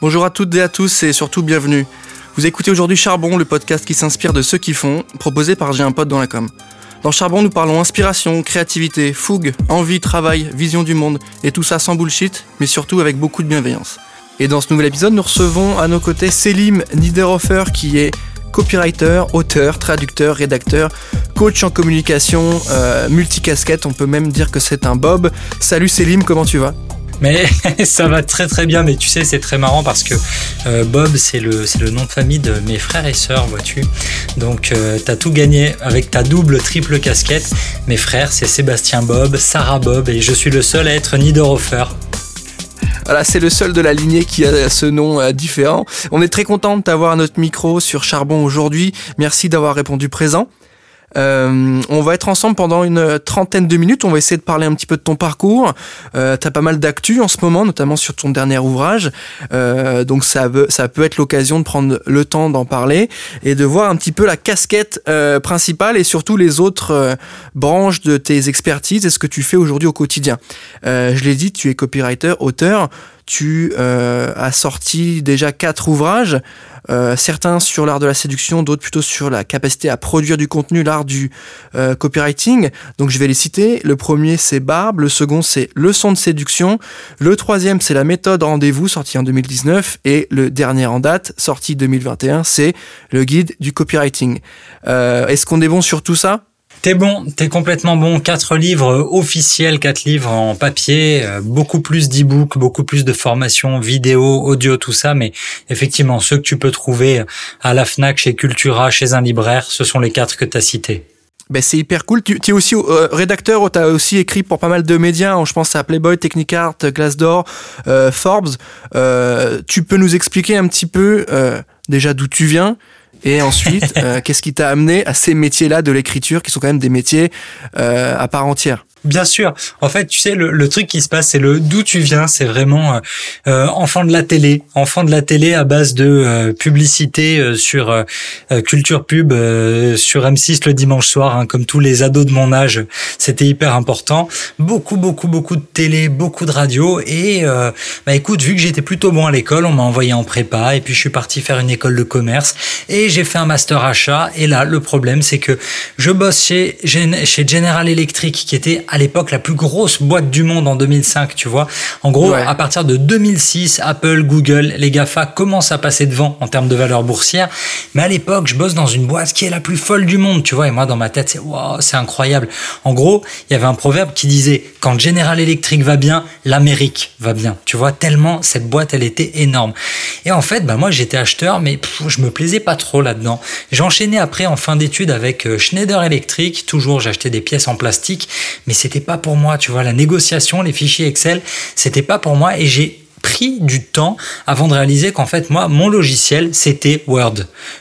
Bonjour à toutes et à tous et surtout bienvenue. Vous écoutez aujourd'hui Charbon, le podcast qui s'inspire de ceux qui font, proposé par J'ai un pote dans la com. Dans Charbon, nous parlons inspiration, créativité, fougue, envie, travail, vision du monde, et tout ça sans bullshit, mais surtout avec beaucoup de bienveillance. Et dans ce nouvel épisode, nous recevons à nos côtés Selim Niederhofer, qui est copywriter, auteur, traducteur, rédacteur, coach en communication, euh, multicasquette, on peut même dire que c'est un Bob. Salut Selim, comment tu vas? Mais ça va très très bien. Mais tu sais, c'est très marrant parce que euh, Bob, c'est le, nom de famille de mes frères et sœurs, vois-tu. Donc, euh, t'as tout gagné avec ta double, triple casquette. Mes frères, c'est Sébastien Bob, Sarah Bob, et je suis le seul à être Niederhofer. Voilà, c'est le seul de la lignée qui a ce nom euh, différent. On est très content de t'avoir notre micro sur Charbon aujourd'hui. Merci d'avoir répondu présent. Euh, on va être ensemble pendant une trentaine de minutes. On va essayer de parler un petit peu de ton parcours. Euh, T'as pas mal d'actu en ce moment, notamment sur ton dernier ouvrage. Euh, donc ça, ça peut être l'occasion de prendre le temps d'en parler et de voir un petit peu la casquette euh, principale et surtout les autres euh, branches de tes expertises et ce que tu fais aujourd'hui au quotidien. Euh, je l'ai dit, tu es copywriter, auteur. Tu as sorti déjà quatre ouvrages. Euh, certains sur l'art de la séduction, d'autres plutôt sur la capacité à produire du contenu, l'art du euh, copywriting. Donc je vais les citer. Le premier c'est Barbe, le second c'est Leçon de séduction, le troisième c'est la méthode rendez-vous sorti en 2019 et le dernier en date sorti 2021 c'est le guide du copywriting. Euh, Est-ce qu'on est bon sur tout ça? T'es bon, t'es complètement bon. Quatre livres officiels, quatre livres en papier, euh, beaucoup plus d'e-books, beaucoup plus de formations, vidéo, audio, tout ça. Mais effectivement, ceux que tu peux trouver à la Fnac, chez Cultura, chez un libraire, ce sont les quatre que t'as cités. Ben c'est hyper cool. Tu, es aussi euh, rédacteur, tu as aussi écrit pour pas mal de médias. Je pense à Playboy, Technicart, Glassdoor, euh, Forbes. Euh, tu peux nous expliquer un petit peu déjà d'où tu viens et ensuite, euh, qu'est-ce qui t'a amené à ces métiers-là de l'écriture, qui sont quand même des métiers euh, à part entière? Bien sûr. En fait, tu sais, le, le truc qui se passe, c'est le d'où tu viens. C'est vraiment euh, euh, enfant de la télé, enfant de la télé à base de euh, publicité euh, sur euh, culture pub sur M6 le dimanche soir, hein, comme tous les ados de mon âge. C'était hyper important. Beaucoup, beaucoup, beaucoup de télé, beaucoup de radio. Et bah écoute, vu que j'étais plutôt bon à l'école, on m'a envoyé en prépa. Et puis je suis parti faire une école de commerce et j'ai fait un master achat. Et là, le problème, c'est que je bosse chez chez General Electric, qui était à l'époque la plus grosse boîte du monde en 2005, tu vois. En gros, ouais. à partir de 2006, Apple, Google, les GAFA commencent à passer devant en termes de valeur boursière. Mais à l'époque, je bosse dans une boîte qui est la plus folle du monde, tu vois. Et moi, dans ma tête, c'est wow, c'est incroyable. En gros, il y avait un proverbe qui disait quand General Electric va bien, l'Amérique va bien. Tu vois, tellement cette boîte, elle était énorme. Et en fait, bah moi, j'étais acheteur, mais pff, je me plaisais pas trop là-dedans. J'ai enchaîné après en fin d'études avec euh, Schneider Electric. Toujours, j'achetais des pièces en plastique, mais c'était pas pour moi, tu vois, la négociation, les fichiers Excel, c'était pas pour moi et j'ai pris du temps avant de réaliser qu'en fait moi mon logiciel c'était Word.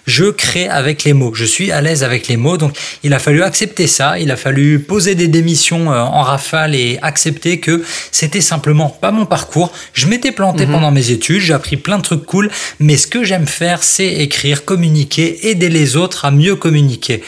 Je crée avec les mots, je suis à l'aise avec les mots donc il a fallu accepter ça, il a fallu poser des démissions euh, en rafale et accepter que c'était simplement pas mon parcours. Je m'étais planté mmh. pendant mes études, j'ai appris plein de trucs cool, mais ce que j'aime faire c'est écrire, communiquer, aider les autres à mieux communiquer.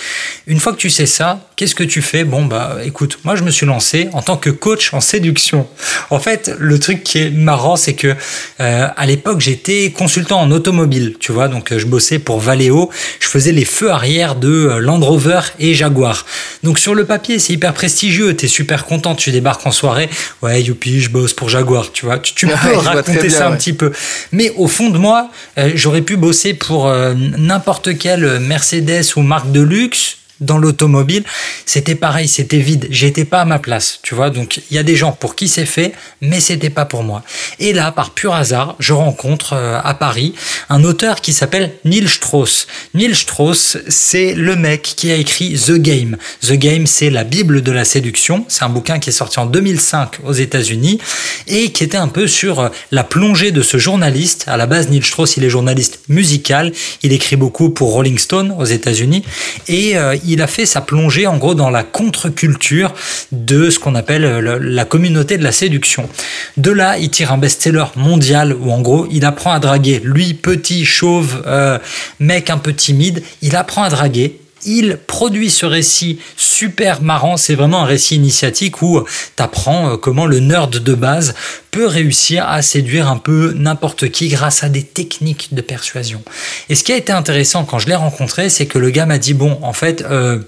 Une fois que tu sais ça, qu'est-ce que tu fais? Bon bah écoute, moi je me suis lancé en tant que coach en séduction. En fait, le truc qui est marrant c'est que euh, à l'époque j'étais consultant en automobile, tu vois, donc je bossais pour Valeo, je faisais les feux arrière de Land Rover et Jaguar. Donc sur le papier c'est hyper prestigieux, t'es super content, tu débarques en soirée, ouais youpi je bosse pour Jaguar, tu vois, tu, tu peux ouais, raconter ça un petit peu. Mais au fond de moi, euh, j'aurais pu bosser pour euh, n'importe quelle Mercedes ou marque de luxe dans l'automobile, c'était pareil, c'était vide. J'étais pas à ma place, tu vois. Donc il y a des gens pour qui c'est fait, mais c'était pas pour moi. Et là, par pur hasard, je rencontre euh, à Paris un auteur qui s'appelle Neil Strauss. Neil Strauss, c'est le mec qui a écrit The Game. The Game, c'est la Bible de la séduction. C'est un bouquin qui est sorti en 2005 aux États-Unis et qui était un peu sur euh, la plongée de ce journaliste. À la base, Neil Strauss, il est journaliste musical. Il écrit beaucoup pour Rolling Stone aux États-Unis et euh, a fait sa plongée en gros dans la contre-culture de ce qu'on appelle la communauté de la séduction. De là, il tire un best-seller mondial où en gros, il apprend à draguer. Lui, petit, chauve, euh, mec un peu timide, il apprend à draguer il produit ce récit super marrant. C'est vraiment un récit initiatique où tu apprends euh, comment le nerd de base peut réussir à séduire un peu n'importe qui grâce à des techniques de persuasion. Et ce qui a été intéressant quand je l'ai rencontré, c'est que le gars m'a dit, bon, en fait, euh,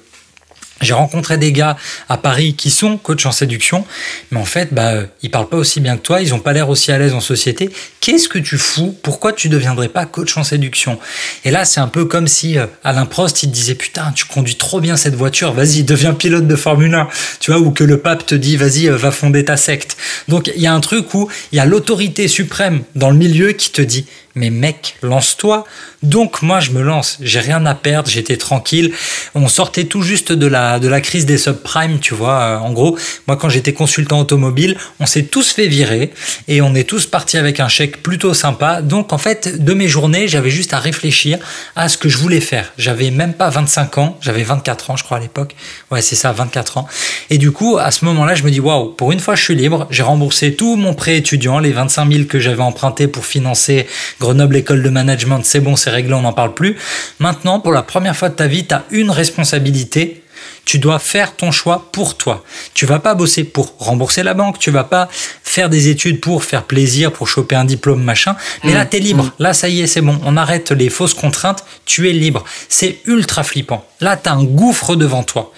j'ai rencontré des gars à Paris qui sont coachs en séduction, mais en fait, bah, ils parlent pas aussi bien que toi, ils ont pas l'air aussi à l'aise en société. Qu'est-ce que tu fous? Pourquoi tu deviendrais pas coach en séduction? Et là, c'est un peu comme si euh, Alain Prost, il te disait putain, tu conduis trop bien cette voiture, vas-y, deviens pilote de Formule 1, tu vois, ou que le pape te dit vas-y, euh, va fonder ta secte. Donc, il y a un truc où il y a l'autorité suprême dans le milieu qui te dit mais mec, lance-toi. Donc moi je me lance, j'ai rien à perdre, j'étais tranquille. On sortait tout juste de la de la crise des subprimes, tu vois. Euh, en gros, moi quand j'étais consultant automobile, on s'est tous fait virer et on est tous partis avec un chèque plutôt sympa. Donc en fait, de mes journées, j'avais juste à réfléchir à ce que je voulais faire. J'avais même pas 25 ans, j'avais 24 ans je crois à l'époque. Ouais, c'est ça, 24 ans. Et du coup, à ce moment-là, je me dis waouh, pour une fois je suis libre, j'ai remboursé tout mon prêt étudiant, les 25 000 que j'avais emprunté pour financer Grenoble École de Management, c'est bon, c'est réglé, on n'en parle plus. Maintenant, pour la première fois de ta vie, tu as une responsabilité. Tu dois faire ton choix pour toi. Tu vas pas bosser pour rembourser la banque, tu vas pas faire des études pour faire plaisir, pour choper un diplôme, machin. Mais là, tu es libre. Là, ça y est, c'est bon. On arrête les fausses contraintes. Tu es libre. C'est ultra flippant. Là, tu as un gouffre devant toi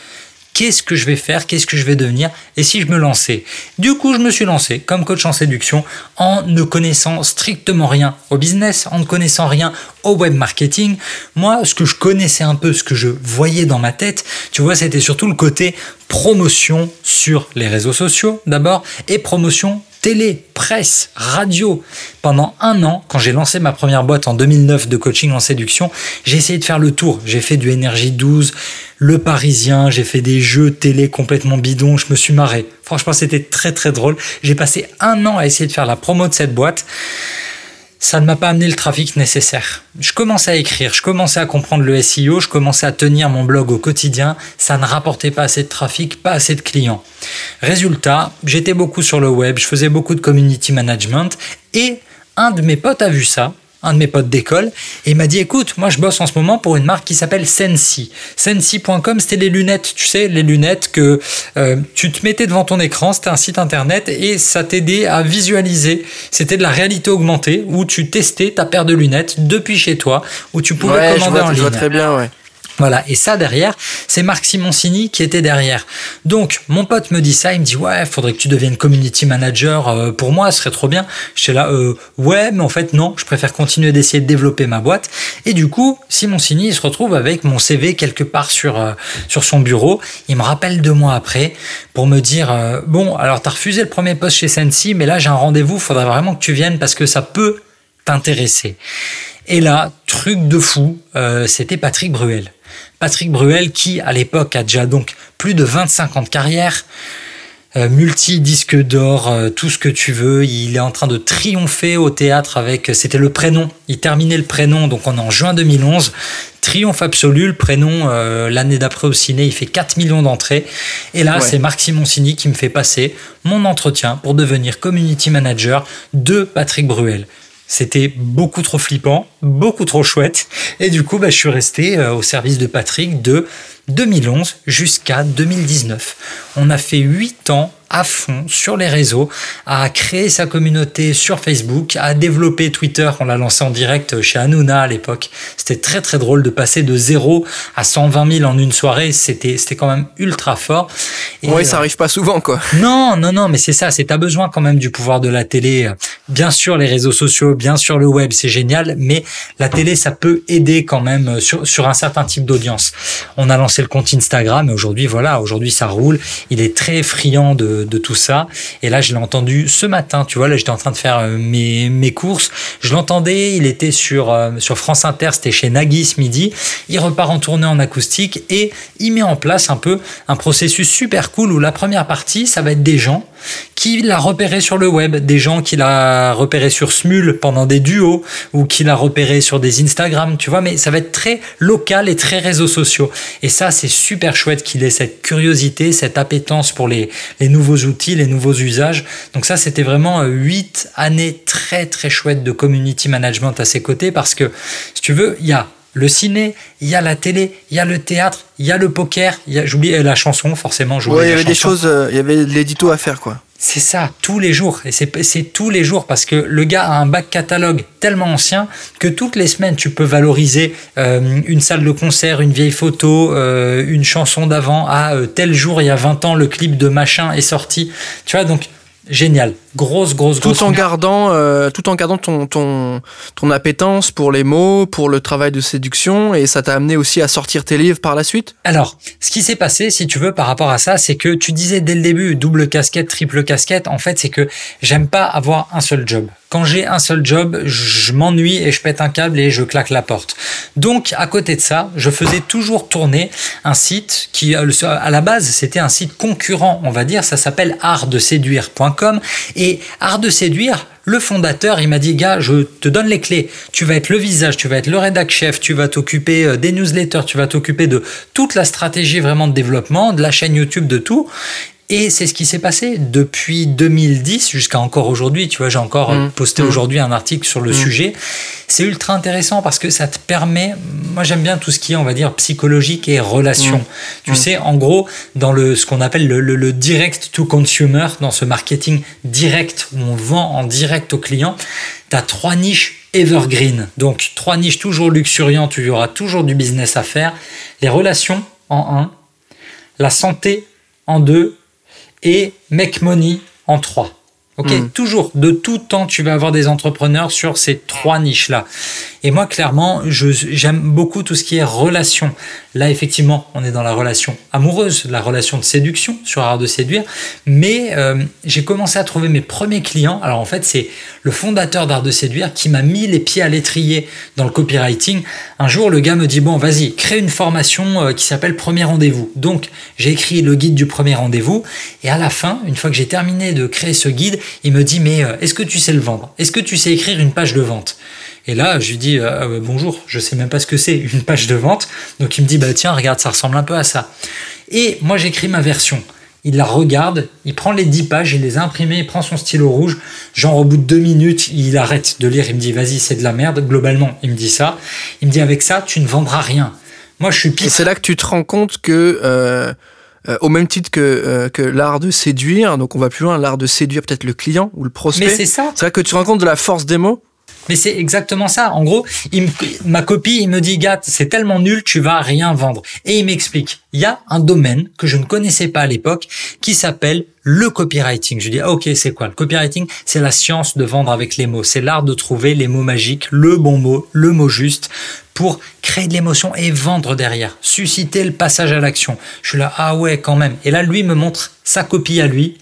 qu'est-ce que je vais faire, qu'est-ce que je vais devenir, et si je me lançais? Du coup, je me suis lancé comme coach en séduction en ne connaissant strictement rien au business, en ne connaissant rien au web marketing. Moi, ce que je connaissais un peu, ce que je voyais dans ma tête, tu vois, c'était surtout le côté promotion sur les réseaux sociaux d'abord et promotion télé, presse, radio. Pendant un an, quand j'ai lancé ma première boîte en 2009 de coaching en séduction, j'ai essayé de faire le tour. J'ai fait du Énergie 12, Le Parisien, j'ai fait des jeux télé complètement bidons, je me suis marré. Franchement, c'était très très drôle. J'ai passé un an à essayer de faire la promo de cette boîte ça ne m'a pas amené le trafic nécessaire. Je commençais à écrire, je commençais à comprendre le SEO, je commençais à tenir mon blog au quotidien, ça ne rapportait pas assez de trafic, pas assez de clients. Résultat, j'étais beaucoup sur le web, je faisais beaucoup de community management et un de mes potes a vu ça, un de mes potes d'école, et il m'a dit écoute, moi je bosse en ce moment pour une marque qui s'appelle Sensi. Sensi.com, c'était les lunettes, tu sais, les lunettes que euh, tu te mettais devant ton écran, c'était un site internet et ça t'aidait à visualiser. C'était de la réalité augmentée où tu testais ta paire de lunettes depuis chez toi, où tu pouvais commander en ligne. Je vois très bien, ouais. Voilà, et ça derrière, c'est Marc Simoncini qui était derrière. Donc, mon pote me dit ça, il me dit ouais, faudrait que tu deviennes community manager euh, pour moi, ce serait trop bien. Je suis là, euh, ouais, mais en fait non, je préfère continuer d'essayer de développer ma boîte. Et du coup, Simoncini, il se retrouve avec mon CV quelque part sur euh, sur son bureau. Il me rappelle deux mois après pour me dire euh, bon, alors t'as refusé le premier poste chez Sensi, mais là j'ai un rendez-vous, faudrait vraiment que tu viennes parce que ça peut t'intéresser. Et là, truc de fou, c'était Patrick Bruel. Patrick Bruel qui à l'époque a déjà donc plus de 25 ans de carrière, euh, multi-disque d'or, euh, tout ce que tu veux. Il est en train de triompher au théâtre avec, c'était le prénom, il terminait le prénom, donc on est en juin 2011. Triomphe absolu, le prénom, euh, l'année d'après au ciné, il fait 4 millions d'entrées. Et là, c'est Marc Simoncini qui me fait passer mon entretien pour devenir community manager de Patrick Bruel. C'était beaucoup trop flippant, beaucoup trop chouette. Et du coup, bah, je suis resté euh, au service de Patrick de 2011 jusqu'à 2019. On a fait 8 ans à fond sur les réseaux, à créer sa communauté sur Facebook, à développer Twitter. On l'a lancé en direct chez Hanouna à l'époque. C'était très très drôle de passer de 0 à 120 000 en une soirée. C'était c'était quand même ultra fort. Et oui, ça euh, arrive pas souvent quoi. Non, non, non, mais c'est ça. C'est t'as besoin quand même du pouvoir de la télé. Bien sûr, les réseaux sociaux, bien sûr le web, c'est génial, mais la télé, ça peut aider quand même sur sur un certain type d'audience. On a lancé le compte Instagram et aujourd'hui voilà, aujourd'hui ça roule. Il est très friand de tout ça. Et là, je l'ai entendu ce matin, tu vois, là, j'étais en train de faire euh, mes, mes courses. Je l'entendais, il était sur, euh, sur France Inter, c'était chez Nagui ce midi. Il repart en tournée en acoustique et il met en place un peu un processus super cool où la première partie, ça va être des gens qui l'a repéré sur le web, des gens qui l'a repéré sur Smule pendant des duos ou qui l'a repéré sur des Instagram, tu vois, mais ça va être très local et très réseaux sociaux. Et ça, c'est super chouette qu'il ait cette curiosité, cette appétence pour les, les nouveaux outils, les nouveaux usages. Donc ça, c'était vraiment euh, huit années très très chouettes de community management à ses côtés parce que, si tu veux, il y a le ciné, il y a la télé, il y a le théâtre, il y a le poker, il y a, j'oublie la chanson, forcément. Ouais, il y avait des choses, euh, il y avait l'édito à faire, quoi. C'est ça, tous les jours. Et c'est tous les jours parce que le gars a un bac catalogue tellement ancien que toutes les semaines, tu peux valoriser euh, une salle de concert, une vieille photo, euh, une chanson d'avant. À ah, tel jour, il y a 20 ans, le clip de machin est sorti. Tu vois, donc génial. Grosse, grosse, tout En gardant, euh, tout en gardant ton, ton, ton appétence pour les mots, pour le travail de séduction, et ça t'a amené aussi à sortir tes livres par la suite? Alors, ce qui s'est passé, si tu veux, par rapport à ça, c'est que tu disais dès le début, double casquette, triple casquette, en fait, c'est que j'aime pas avoir un seul job. Quand j'ai un seul job, je m'ennuie et je pète un câble et je claque la porte. Donc, à côté de ça, je faisais toujours tourner un site qui, euh, à la base, c'était un site concurrent, on va dire, ça s'appelle artdeséduire.com et Art de séduire, le fondateur, il m'a dit, gars, je te donne les clés. Tu vas être le visage, tu vas être le rédac chef, tu vas t'occuper euh, des newsletters, tu vas t'occuper de toute la stratégie vraiment de développement, de la chaîne YouTube, de tout. Et c'est ce qui s'est passé depuis 2010 jusqu'à encore aujourd'hui. Tu vois, j'ai encore mmh. posté mmh. aujourd'hui un article sur le mmh. sujet. C'est ultra intéressant parce que ça te permet. Moi, j'aime bien tout ce qui est, on va dire, psychologique et relation. Tu sais, en gros, dans le ce qu'on appelle le, le, direct to consumer, dans ce marketing direct où on vend en direct au client, tu as trois niches evergreen. Donc, trois niches toujours luxuriantes où il y aura toujours du business à faire. Les relations en un, la santé en deux et Make Money en 3. Ok, hmm. toujours, de tout temps, tu vas avoir des entrepreneurs sur ces trois niches-là. Et moi, clairement, j'aime beaucoup tout ce qui est relation. Là, effectivement, on est dans la relation amoureuse, la relation de séduction sur Art de séduire. Mais euh, j'ai commencé à trouver mes premiers clients. Alors, en fait, c'est le fondateur d'Art de séduire qui m'a mis les pieds à l'étrier dans le copywriting. Un jour, le gars me dit, bon, vas-y, crée une formation euh, qui s'appelle Premier Rendez-vous. Donc, j'ai écrit le guide du premier rendez-vous. Et à la fin, une fois que j'ai terminé de créer ce guide, il me dit, mais euh, est-ce que tu sais le vendre? Est-ce que tu sais écrire une page de vente? Et là, je lui dis euh, bonjour, je sais même pas ce que c'est, une page de vente. Donc il me dit bah tiens, regarde, ça ressemble un peu à ça. Et moi j'écris ma version. Il la regarde, il prend les 10 pages, il les a imprimées, il prend son stylo rouge. Genre au bout de deux minutes, il arrête de lire, il me dit vas-y, c'est de la merde. Globalement, il me dit ça. Il me dit avec ça, tu ne vendras rien. Moi, je suis pire. Et c'est là que tu te rends compte que euh, euh, au même titre que, que l'art de séduire, donc on va plus loin, l'art de séduire peut-être le client ou le prospect. Mais c'est ça. C'est là que tu te rends compte de la force des mots. Mais c'est exactement ça. En gros, ma copie, il me dit, gars, c'est tellement nul, tu vas rien vendre. Et il m'explique, il y a un domaine que je ne connaissais pas à l'époque qui s'appelle le copywriting. Je dis, ah, ok, c'est quoi le copywriting? C'est la science de vendre avec les mots. C'est l'art de trouver les mots magiques, le bon mot, le mot juste pour créer de l'émotion et vendre derrière, susciter le passage à l'action. Je suis là, ah ouais, quand même. Et là, lui me montre sa copie à lui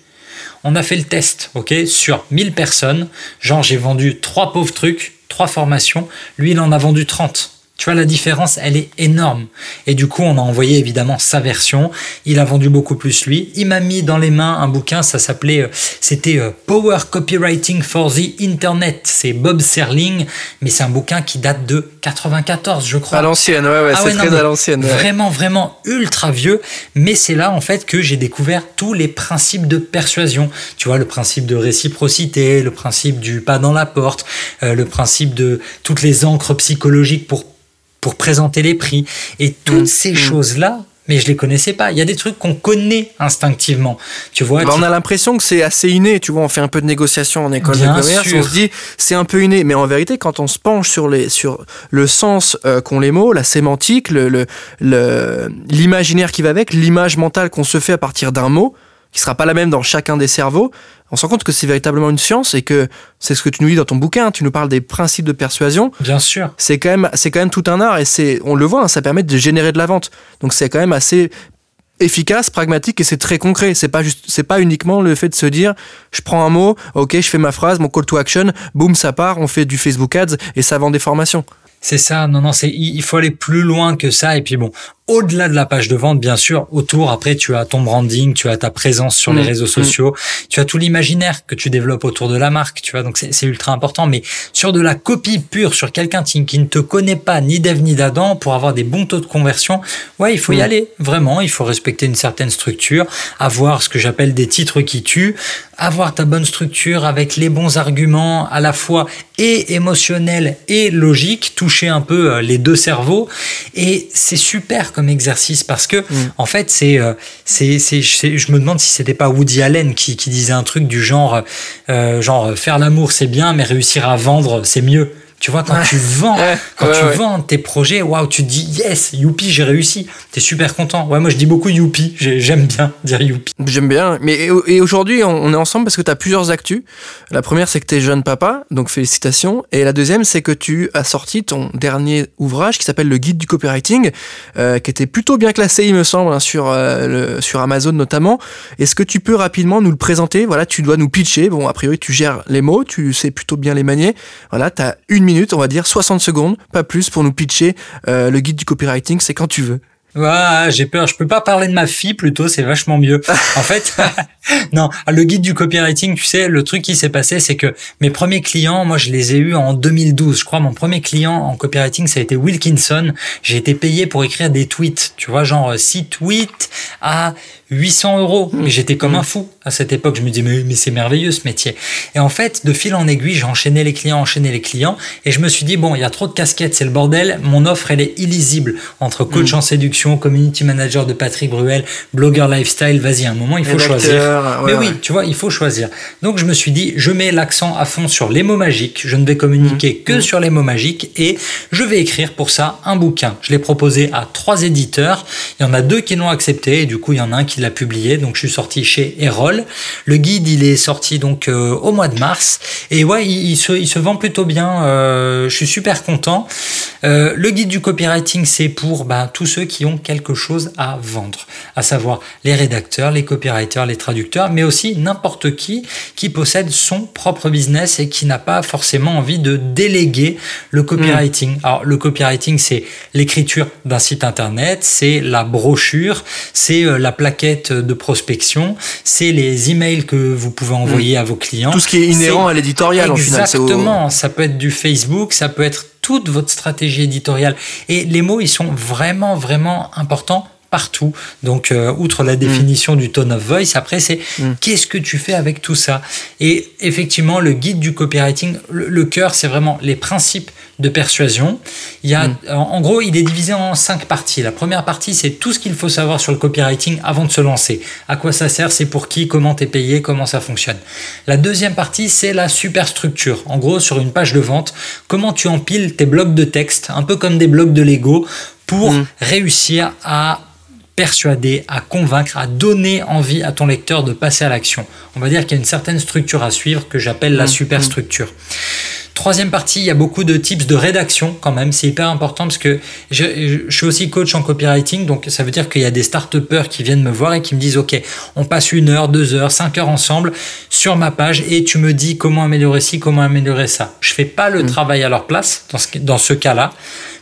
on a fait le test, ok, sur 1000 personnes. Genre, j'ai vendu trois pauvres trucs, trois formations. Lui, il en a vendu 30. Tu vois, la différence, elle est énorme. Et du coup, on a envoyé évidemment sa version. Il a vendu beaucoup plus lui. Il m'a mis dans les mains un bouquin, ça s'appelait, euh, c'était euh, Power Copywriting for the Internet. C'est Bob Serling, mais c'est un bouquin qui date de 94, je crois. À l'ancienne, ouais, ouais, ah c'est très à l'ancienne. Vraiment, vraiment ultra vieux. Mais c'est là, en fait, que j'ai découvert tous les principes de persuasion. Tu vois, le principe de réciprocité, le principe du pas dans la porte, euh, le principe de toutes les encres psychologiques pour pour présenter les prix. Et toutes mmh. ces mmh. choses-là, mais je les connaissais pas. Il y a des trucs qu'on connaît instinctivement. Tu vois. Bah, on a l'impression que c'est assez inné. Tu vois, on fait un peu de négociation en école de commerce. On se dit c'est un peu inné, mais en vérité, quand on se penche sur les sur le sens euh, qu'ont les mots, la sémantique, le l'imaginaire qui va avec, l'image mentale qu'on se fait à partir d'un mot, qui sera pas la même dans chacun des cerveaux, on se rend compte que c'est véritablement une science et que c'est ce que tu nous dis dans ton bouquin. Tu nous parles des principes de persuasion. Bien sûr. C'est quand même, c'est quand même tout un art et c'est, on le voit, hein, ça permet de générer de la vente. Donc c'est quand même assez efficace, pragmatique et c'est très concret. C'est pas juste, c'est pas uniquement le fait de se dire, je prends un mot, ok, je fais ma phrase, mon call to action, boum, ça part, on fait du Facebook Ads et ça vend des formations. C'est ça, non, non, c'est, il faut aller plus loin que ça. Et puis bon, au-delà de la page de vente, bien sûr, autour, après, tu as ton branding, tu as ta présence sur les Mm. réseaux sociaux, tu as tout l'imaginaire que tu développes autour de la marque, tu vois, donc c'est ultra important. Mais sur de la copie pure, sur quelqu'un qui, ne te connaît pas, ni d'Ève ni d'Adam, pour avoir des bons taux de conversion, ouais, il faut y Mm. aller, vraiment, il faut respecter une certaine structure, avoir ce que j'appelle des titres qui tuent, avoir ta bonne structure avec les bons arguments à la fois et émotionnels et logiques, toucher un peu euh, les deux cerveaux. Et c'est super comme exercice parce que, en fait, c'est, euh, c'est, c'est, c'est- je me demande si c'était pas Woody Allen qui, qui disait un truc du genre, euh, genre, faire l'amour c'est bien, mais réussir à vendre c'est mieux. Tu vois, quand tu vends, quand ouais, tu ouais. vends tes projets, waouh, tu te dis yes, youpi, j'ai réussi. T'es super content. Ouais, moi je dis beaucoup youpi. J'ai- J'aime bien dire youpi. J'aime bien. Mais et, aujourd'hui, on, est ensemble parce que tu as plusieurs actus. La première, c'est que tu es jeune papa, donc félicitations. Et la deuxième, c'est que tu as sorti ton dernier ouvrage qui s'appelle Le Guide du copywriting, euh, qui était plutôt bien classé, il me semble, hein, sur, euh, le- sur Amazon notamment. Est-ce que tu peux rapidement nous le présenter? Voilà, tu dois nous pitcher. Bon, a priori, tu gères les mots, tu sais plutôt bien les manier. Voilà, tu as une minute, on va dire 60 secondes, pas plus, pour nous pitcher euh, le guide du copywriting. C'est quand tu veux. Ouais, j'ai peur. Je peux pas parler de ma fille plutôt, c'est vachement mieux. En fait, non, le guide du copywriting, tu sais, le truc qui s'est passé, c'est que mes premiers clients, moi, je les ai eus en 2012. Je crois, mon premier client en copywriting, ça a été Wilkinson. J'ai été payé pour écrire des tweets, tu vois, genre 6 tweets à 800 euros. Mais j'étais comme un fou à cette époque. Je me disais, mais, mais c'est merveilleux ce métier. Et en fait, de fil en aiguille, j'ai enchaîné les clients, enchaîné les clients. Et je me suis dit, bon, il y a trop de casquettes, c'est le bordel. Mon offre, elle est illisible entre coach en séduction, community manager de Patrick Bruel, blogueur lifestyle. Vas-y, à un moment, il faut choisir. ouais, mais oui, ouais. tu vois, il faut choisir. Donc, je me suis dit, je mets l'accent à fond sur les mots magiques. Je ne vais communiquer Mmh. que sur les mots magiques et je vais écrire pour ça un bouquin. Je l'ai proposé à trois éditeurs. Il y en a deux qui l'ont accepté et du coup, il y en a un qui l'a publié. Donc, je suis sorti chez Erol. Le guide, il est sorti donc euh, au mois de mars. Et ouais, il, il se, il se vend plutôt bien. Euh, je suis super content. Euh, le guide du copywriting, c'est pour bah, tous ceux qui ont quelque chose à vendre, à savoir les rédacteurs, les copywriters, les traducteurs, mais aussi n'importe qui qui possède son propre business et qui n'a pas forcément envie de déléguer le copywriting. Alors le copywriting, c'est l'écriture d'un site internet, c'est la brochure, c'est la plaquette de prospection, c'est les emails que vous pouvez envoyer à vos clients. Tout ce qui est inhérent à l'éditorial, en final. au- Exactement. Ça peut être du Facebook, ça peut être toute votre stratégie éditoriale. Et les mots, ils sont vraiment, vraiment importants partout. Donc, euh, outre la définition du tone of voice, après, c'est qu'est-ce que tu fais avec tout ça? Et effectivement, le guide du copywriting, le, le cœur, c'est vraiment les principes de persuasion. Il y a, en, en gros, il est divisé en cinq parties. La première partie, c'est tout ce qu'il faut savoir sur le copywriting avant de se lancer. À quoi ça sert, c'est pour qui, comment t'es payé, comment ça fonctionne. La deuxième partie, c'est la superstructure. En gros, sur une page de vente, comment tu empiles tes blocs de texte, un peu comme des blocs de Lego, pour réussir à persuader, à convaincre, à donner envie à ton lecteur de passer à l'action. On va dire qu'il y a une certaine structure à suivre que j'appelle la superstructure. Troisième partie, il y a beaucoup de tips de rédaction quand même. C'est hyper important parce que je, je suis aussi coach en copywriting, donc ça veut dire qu'il y a des start qui viennent me voir et qui me disent OK, on passe une heure, deux heures, cinq heures ensemble sur ma page et tu me dis comment améliorer ci, comment améliorer ça. Je fais pas le travail à leur place dans ce, dans ce cas-là,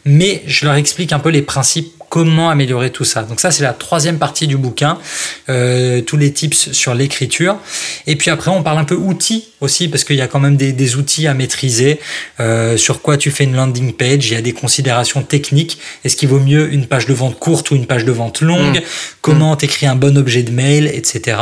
mais je leur explique un peu les principes comment améliorer tout ça. Donc ça, c'est la troisième partie du bouquin, euh, tous les tips sur l'écriture. Et puis après, on parle un peu outils aussi, parce qu'il y a quand même des, des outils à maîtriser. Euh, sur quoi tu fais une landing page, il y a des considérations techniques. Est-ce qu'il vaut mieux une page de vente courte ou une page de vente longue Mmh. Comment t'écris un bon objet de mail, etc.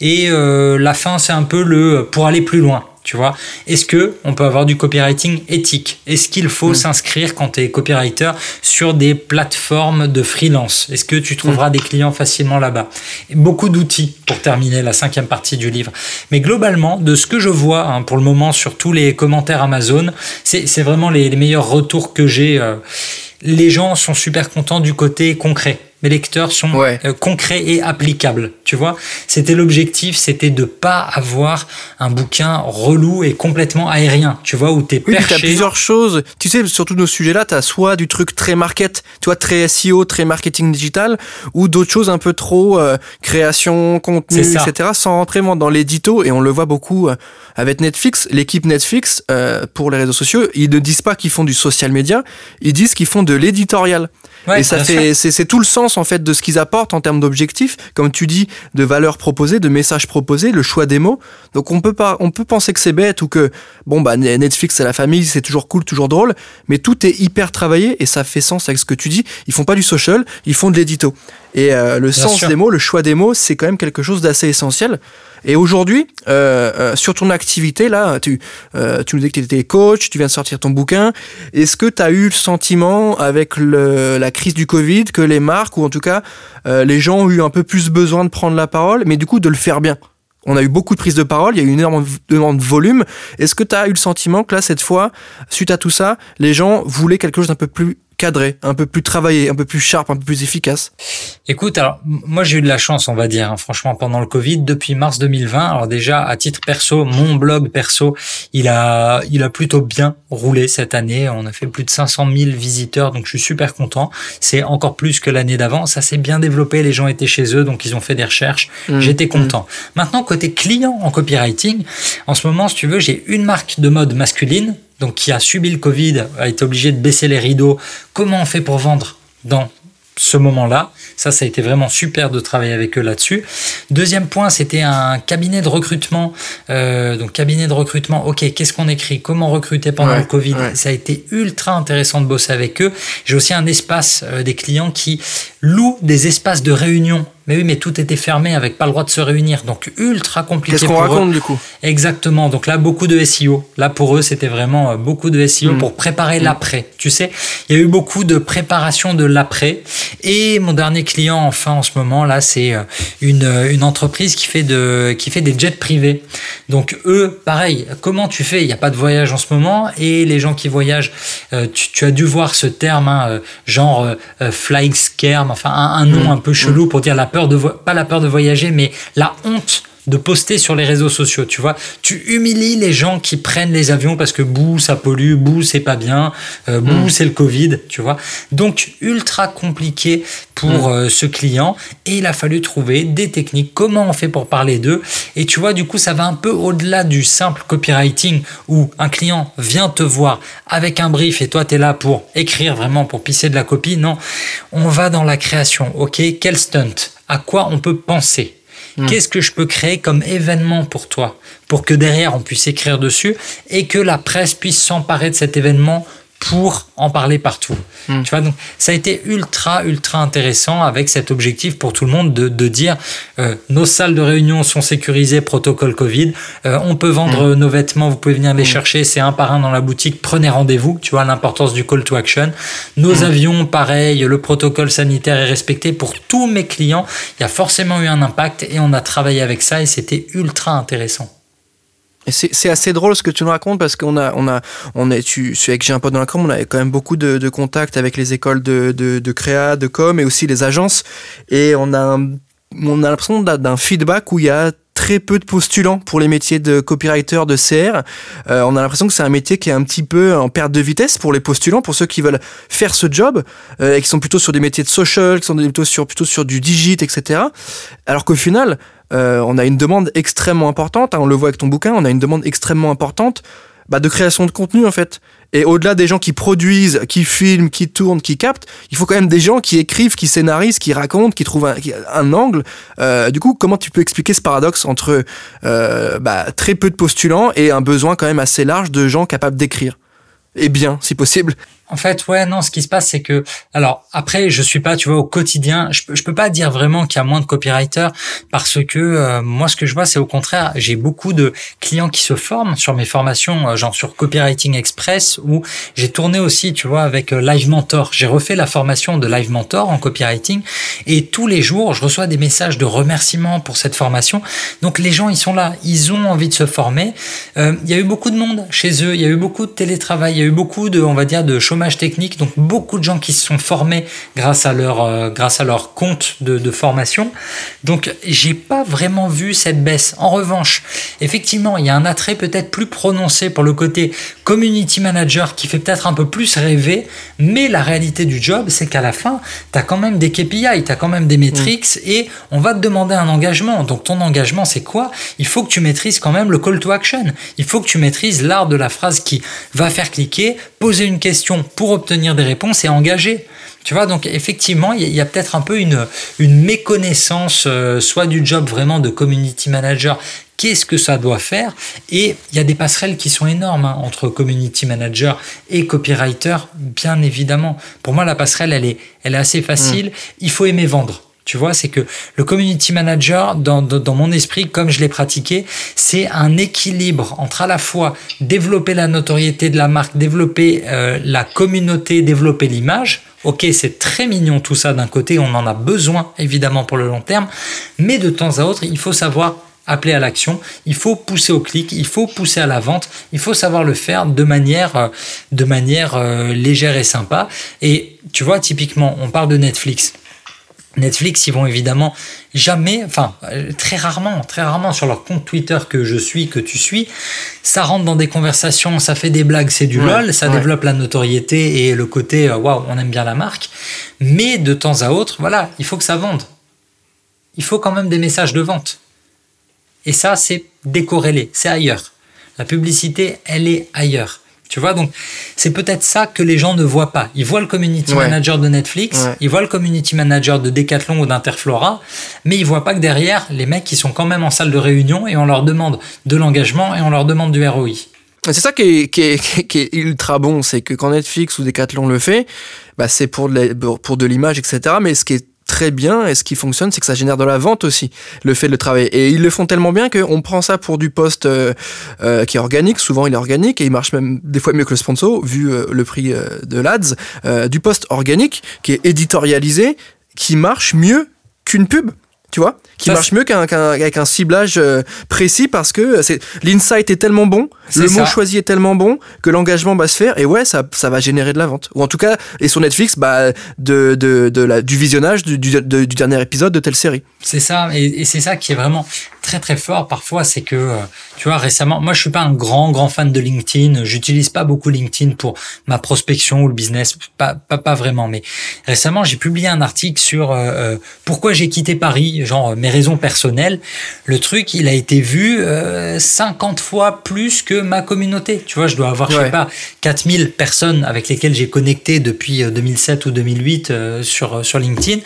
Et euh, la fin, c'est un peu le pour aller plus loin. Tu vois, est-ce que on peut avoir du copywriting éthique? Est-ce qu'il faut s'inscrire quand tu es copywriter sur des plateformes de freelance? Est-ce que tu trouveras des clients facilement là-bas? Beaucoup d'outils pour terminer la cinquième partie du livre. Mais globalement, de ce que je vois hein, pour le moment sur tous les commentaires Amazon, c'est c'est vraiment les, les meilleurs retours que j'ai. euh, les gens sont super contents du côté concret. Mes lecteurs sont Ouais. euh, concrets et applicables. Tu vois, c'était l'objectif, c'était de pas avoir un bouquin relou et complètement aérien. Tu vois, où t'es Oui, perché. plusieurs choses. Tu sais, sur tous nos sujets-là, t'as soit du truc très market, tu vois, très SEO, très marketing digital, ou d'autres choses un peu trop euh, création, contenu, etc., sans rentrer dans l'édito. Et on le voit beaucoup euh, avec Netflix. L'équipe Netflix, euh, pour les réseaux sociaux, ils ne disent pas qu'ils font du social media, ils disent qu'ils font de l'éditorial. Ouais, et ça fait, c'est tout le sens sens en fait de ce qu'ils apportent en termes d'objectifs, comme tu dis, de valeurs proposées, de messages proposés, le choix des mots. Donc on peut pas, on peut penser que c'est bête ou que bon bah Netflix c'est la famille, c'est toujours cool, toujours drôle, mais tout est hyper travaillé et ça fait sens avec ce que tu dis. Ils font pas du social, ils font de l'édito. Et euh, le sens des mots, le choix des mots, c'est quand même quelque chose d'assez essentiel. Et aujourd'hui, euh, euh, sur ton activité, là, tu, euh, tu nous dis que tu étais coach, tu viens de sortir ton bouquin. Est-ce que tu as eu le sentiment, avec la crise du Covid, que les marques, ou en tout cas les gens ont eu un peu plus besoin de prendre la parole, mais du coup de le faire bien? On a eu beaucoup de prises de parole, il y a eu une énorme demande de volume. Est-ce que tu as eu le sentiment que là, cette fois, suite à tout ça, les gens voulaient quelque chose d'un peu plus cadré, un peu plus travaillé, un peu plus sharp, un peu plus efficace Écoute, alors moi j'ai eu de la chance, on va dire, hein, franchement, pendant le Covid, depuis mars 2020. Alors déjà, à titre perso, mon blog perso, il a, il a plutôt bien roulé cette année. On a fait plus de 500 000 visiteurs, donc je suis super content. C'est encore plus que l'année d'avant. Ça s'est bien développé. Les gens étaient chez eux, donc ils ont fait des recherches. Mmh. J'étais content. Mmh. Maintenant, côté client en copywriting, en ce moment, si tu veux, j'ai une marque de mode masculine donc qui a subi le Covid, a été obligé de baisser les rideaux. Comment on fait pour vendre dans ce moment-là? Ça, ça a été vraiment super de travailler avec eux là-dessus. Deuxième point, c'était un cabinet de recrutement. Euh, donc, cabinet de recrutement, ok, qu'est-ce qu'on écrit? Comment recruter pendant ouais, le Covid? ouais. Ça a été ultra intéressant de bosser avec eux. J'ai aussi un espace euh, des clients qui louent des espaces de réunion mais oui, mais tout était fermé avec pas le droit de se réunir. Donc ultra compliqué. Qu'est-ce qu'on raconte eux. du coup? Exactement. Donc là, beaucoup de SEO. Là, pour eux, c'était vraiment euh, beaucoup de SEO mmh. pour préparer mmh. l'après. Tu sais, il y a eu beaucoup de préparation de l'après. Et mon dernier client, enfin, en ce moment, là, c'est euh, une, euh, une entreprise qui fait, de, qui fait des jets privés. Donc eux, pareil, comment tu fais? Il n'y a pas de voyage en ce moment. Et les gens qui voyagent, tu, tu, as dû voir ce terme, hein, genre euh, flying scare, enfin un, un nom mmh. un peu chelou pour dire la peur de pas la peur de voyager, mais la honte de poster sur les réseaux sociaux, tu vois. Tu humilies les gens qui prennent les avions parce que bouh, ça pollue, bouh, c'est pas bien, euh, bouh, mmh. c'est le Covid, tu vois. Donc, ultra compliqué pour mmh. euh, ce client et il a fallu trouver des techniques, comment on fait pour parler d'eux. Et tu vois, du coup, ça va un peu au-delà du simple copywriting où un client vient te voir avec un brief et toi, tu es là pour écrire vraiment, pour pisser de la copie. Non, on va dans la création. OK, quel stunt? À quoi on peut penser? Mmh. Qu'est-ce que je peux créer comme événement pour toi pour que derrière on puisse écrire dessus et que la presse puisse s'emparer de cet événement pour en parler partout. Mmh. Tu vois, donc ça a été ultra, ultra intéressant avec cet objectif pour tout le monde de, de dire euh, nos salles de réunion sont sécurisées, protocole Covid, euh, on peut vendre mmh. nos vêtements, vous pouvez venir les mmh. chercher, c'est un par un dans la boutique, prenez rendez-vous, tu vois l'importance du call to action. Nos avions, pareil, le protocole sanitaire est respecté pour tous mes clients, il y a forcément eu un impact et on a travaillé avec ça et c'était ultra intéressant. C'est assez drôle ce que tu nous racontes parce qu'on a, on a, on est, tu, avec J'ai un pote dans la com, on a quand même beaucoup de, de contacts avec les écoles de, de, de, créa, de com et aussi les agences. Et on a, on a l'impression d'un feedback où il y a très peu de postulants pour les métiers de copywriter, de CR. Euh, on a l'impression que c'est un métier qui est un petit peu en perte de vitesse pour les postulants, pour ceux qui veulent faire ce job euh, et qui sont plutôt sur des métiers de social, qui sont plutôt sur, plutôt sur du digit, etc. Alors qu'au final, euh, on a une demande extrêmement importante, hein, on le voit avec ton bouquin, on a une demande extrêmement importante bah, de création de contenu en fait. Et au-delà des gens qui produisent, qui filment, qui tournent, qui captent, il faut quand même des gens qui écrivent, qui scénarisent, qui racontent, qui trouvent un, angle. Euh, du coup, comment tu peux expliquer ce paradoxe entre euh, bah, très peu de postulants et un besoin quand même assez large de gens capables d'écrire? Et bien, si possible. En fait, ouais, non, ce qui se passe, c'est que, alors, après, je suis pas, tu vois, au quotidien, je, je peux pas dire vraiment qu'il y a moins de copywriters parce que euh, moi, ce que je vois, c'est au contraire, j'ai beaucoup de clients qui se forment sur mes formations, euh, genre sur Copywriting Express, où j'ai tourné aussi, tu vois, avec euh, Live Mentor. J'ai refait la formation de Live Mentor en copywriting et tous les jours, je reçois des messages de remerciement pour cette formation. Donc, les gens, ils sont là, ils ont envie de se former. Euh, il y a eu beaucoup de monde chez eux, il y a eu beaucoup de télétravail, il y a eu beaucoup de, on va dire, de chômage technique, donc beaucoup de gens qui se sont formés grâce à leur, euh, grâce à leur compte de, de formation. Donc j'ai pas vraiment vu cette baisse. En revanche, effectivement, il y a un attrait peut-être plus prononcé pour le côté community manager qui fait peut-être un peu plus rêver, mais la réalité du job, c'est qu'à la fin, tu as quand même des KPI, tu as quand même des métriques mmh. et on va te demander un engagement. Donc ton engagement, c'est quoi? Il faut que tu maîtrises quand même le call to action. Il faut que tu maîtrises l'art de la phrase qui va faire cliquer, poser une question pour obtenir des réponses et engager. Tu vois, donc effectivement, il y a, peut-être un peu une, une méconnaissance, euh, soit du job vraiment de community manager, qu'est-ce que ça doit faire, et il y a des passerelles qui sont énormes hein, entre community manager et copywriter, bien évidemment. Pour moi, la passerelle, elle est, elle est assez facile. Mm. Il faut aimer vendre. Tu vois, c'est que le community manager, dans, mon esprit, comme je l'ai pratiqué, c'est un équilibre entre à la fois développer la notoriété de la marque, développer euh, la communauté, développer l'image. Ok, c'est très mignon tout ça d'un côté, on en a besoin évidemment pour le long terme, mais de temps à autre, il faut savoir appeler à l'action, il faut pousser au clic, il faut pousser à la vente, il faut savoir le faire de manière, euh, de manière euh, légère et sympa. Et tu vois, typiquement, on parle de Netflix. Netflix, ils vont évidemment jamais, enfin euh, très rarement, très rarement sur leur compte Twitter que je suis, que tu suis, ça rentre dans des conversations, ça fait des blagues, c'est du lol, ça développe la notoriété et le côté euh, waouh, on aime bien la marque. Mais de temps à autre, voilà, il faut que ça vende. Il faut quand même des messages de vente. Et ça, c'est décorrélé, c'est ailleurs. La publicité, elle est ailleurs. Tu vois, donc c'est peut-être ça que les gens ne voient pas. Ils voient le community manager de Netflix, ils voient le community manager de Decathlon ou d'Interflora, mais ils voient pas que derrière, les mecs, ils sont quand même en salle de réunion et on leur demande de l'engagement et on leur demande du ROI. C'est ça qui est, qui, est, qui est, ultra bon, c'est que quand Netflix ou Decathlon le fait, bah c'est pour de, pour de l'image, etc. Mais ce qui est très bien et ce qui fonctionne c'est que ça génère de la vente aussi le fait de le travailler. Et ils le font tellement bien qu'on prend ça pour du poste euh, euh, qui est organique. Souvent il est organique et il marche même des fois mieux que le sponsor vu euh, le prix de l'ads du poste organique qui est éditorialisé qui marche mieux qu'une pub tu vois, qui marche mieux qu'avec un ciblage euh, précis parce que euh, c'est l'insight est tellement bon, le mot choisi est tellement bon que l'engagement va se faire et ouais, ça, ça va générer de la vente. Ou en tout cas, et sur Netflix, bah, de, de, de la, du visionnage du, du, du, dernier épisode de telle série. C'est ça, et, et c'est ça qui est vraiment très très fort parfois, c'est que, euh, tu vois, récemment, moi je suis pas un grand grand fan de LinkedIn, j'utilise pas beaucoup LinkedIn pour ma prospection ou le business, pas, pas, pas vraiment, mais récemment j'ai publié un article sur pourquoi j'ai quitté Paris genre mes raisons personnelles, le truc, il a été vu 50 euh, fois plus que ma communauté. Tu vois, je dois avoir, je sais pas, 4000 personnes avec lesquelles j'ai connecté depuis 2007 euh, ou 2008 euh, sur, sur LinkedIn.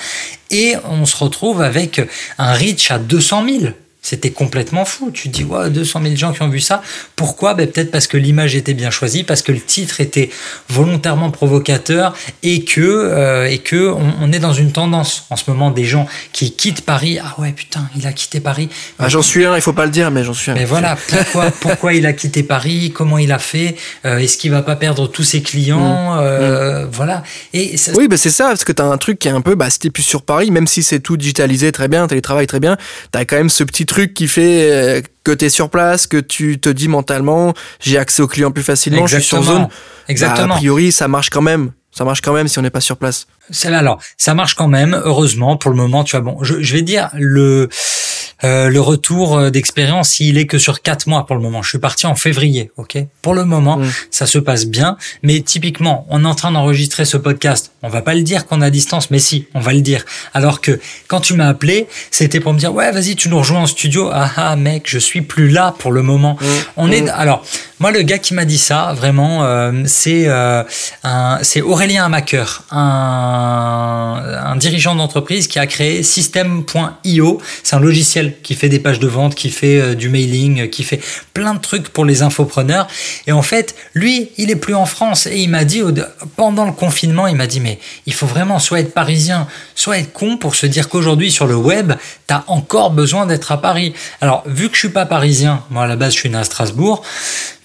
Et on se retrouve avec un reach à 200 000. C'était complètement fou. Tu te dis, ouais, 200 000 gens qui ont vu ça. Pourquoi? Ben, Peut-être parce que l'image était bien choisie, parce que le titre était volontairement provocateur et que, euh, et que on, est dans une tendance en ce moment des gens qui quittent Paris. Ah ouais, putain, il a quitté Paris. Ah, j'en suis un, il faut pas le dire, mais j'en suis un. Mais voilà, pourquoi, pourquoi il a quitté Paris? Comment il a fait? Euh, Est-ce qu'il va pas perdre tous ses clients? Mmh. Euh, mmh. Voilà. Et Oui, ben c'est ça, parce que tu as un truc qui est un peu, bah, si t'es plus sur Paris, même si c'est tout digitalisé très bien, télétravail très bien, tu as quand même ce petit truc qui fait euh, que tu es sur place, que tu te dis mentalement, j'ai accès aux clients plus facilement, je suis sur zone. Exactement. Bah, a priori, ça marche quand même. Ça marche quand même si on n'est pas sur place. Alors, ça marche quand même, heureusement, pour le moment, tu vois, bon, je, je vais dire, le, euh, le retour euh, d'expérience, il est que sur quatre mois pour le moment. Je suis parti en février, ok? Pour le moment, mm. ça se passe bien, mais typiquement, on est en train d'enregistrer ce podcast. On va pas le dire qu'on est à distance, mais si, on va le dire. Alors que quand tu m'as appelé, c'était pour me dire ouais, vas-y, tu nous rejoins en studio. Ah ah, mec, je suis plus là pour le moment. Mm. On est mm. alors moi le gars qui m'a dit ça, vraiment, euh, c'est un, c'est Aurélien Amaker, un, un dirigeant d'entreprise qui a créé System.io. C'est un logiciel qui fait des pages de vente, qui fait euh, du mailing, qui fait plein de trucs pour les infopreneurs. Et en fait, lui, il est plus en France. Et il m'a dit, pendant le confinement, il m'a dit, mais il faut vraiment soit être parisien, soit être con pour se dire qu'aujourd'hui, sur le web, tu as encore besoin d'être à Paris. Alors, vu que je suis pas parisien, moi à la base, je suis né à Strasbourg,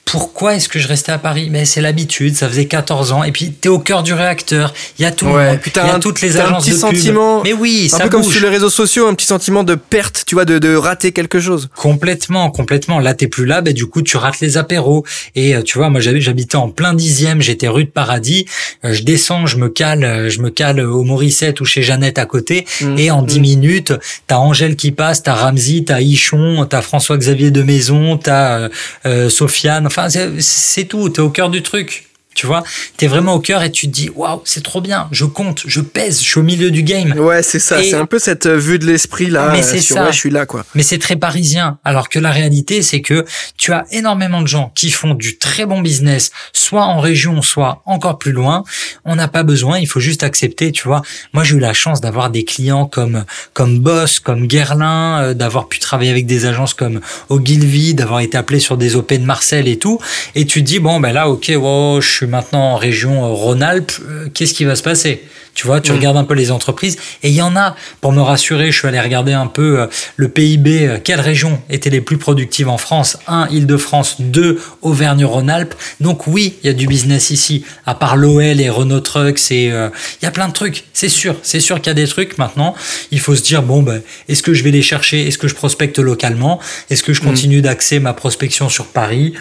pourquoi est-ce que je restais à Paris? Mais c'est l'habitude, ça faisait 14 ans. Et puis, tu es au cœur du réacteur. Il y a tout monde. Il y a toutes les agences un petit sentiment, Mais oui, un peu comme sur les réseaux sociaux, un petit sentiment de perte, tu vois, de, de rater quelque chose. Complètement, complètement. Là, t'es plus là, ben, du coup, tu rates les apéros. Et euh, tu vois, moi, j'habitais en plein dixième, j'étais rue de Paradis. Euh, je descends, je me cale, euh, je me cale au Morissette ou chez Jeannette à côté. Mmh, et en 10 mmh. minutes, t'as Angèle qui passe, t'as Ramsey, t'as Ichon, t'as François-Xavier de Maison, t'as euh, Sofiane. Enfin, c'est tout, t'es au cœur du truc. Tu vois, t'es vraiment au cœur et tu te dis waouh, c'est trop bien. Je compte, je pèse, je suis au milieu du game. Ouais, c'est ça. C'est un peu cette euh, vue de l'esprit là. Mais c'est ça. je suis là quoi. Mais c'est très parisien. Alors que la réalité, c'est que tu as énormément de gens qui font du très bon business, soit en région, soit encore plus loin. On n'a pas besoin. Il faut juste accepter. Tu vois. Moi, j'ai eu la chance d'avoir des clients comme comme Boss, comme Guerlain, euh, d'avoir pu travailler avec des agences comme Ogilvy, d'avoir été appelé sur des OP de Marcel et tout. Et tu te dis bon ben là, ok, wow, je suis maintenant en région euh, Rhône-Alpes, euh, qu'est-ce qui va se passer? Tu vois, tu mm. regardes un peu les entreprises et il y en a. Pour me rassurer, je suis allé regarder un peu euh, le PIB, quelles régions étaient les plus productives en France? Un, Île-de-France. Deux, Auvergne-Rhône-Alpes. Donc oui, il y a du business ici. À part l'OL et Renault Trucks, et il y a plein de trucs. C'est sûr, c'est sûr qu'il y a des trucs. Maintenant, il faut se dire bon, ben, est-ce que je vais les chercher? Est-ce que je prospecte localement? Est-ce que je mm. continue d'axer ma prospection sur Paris?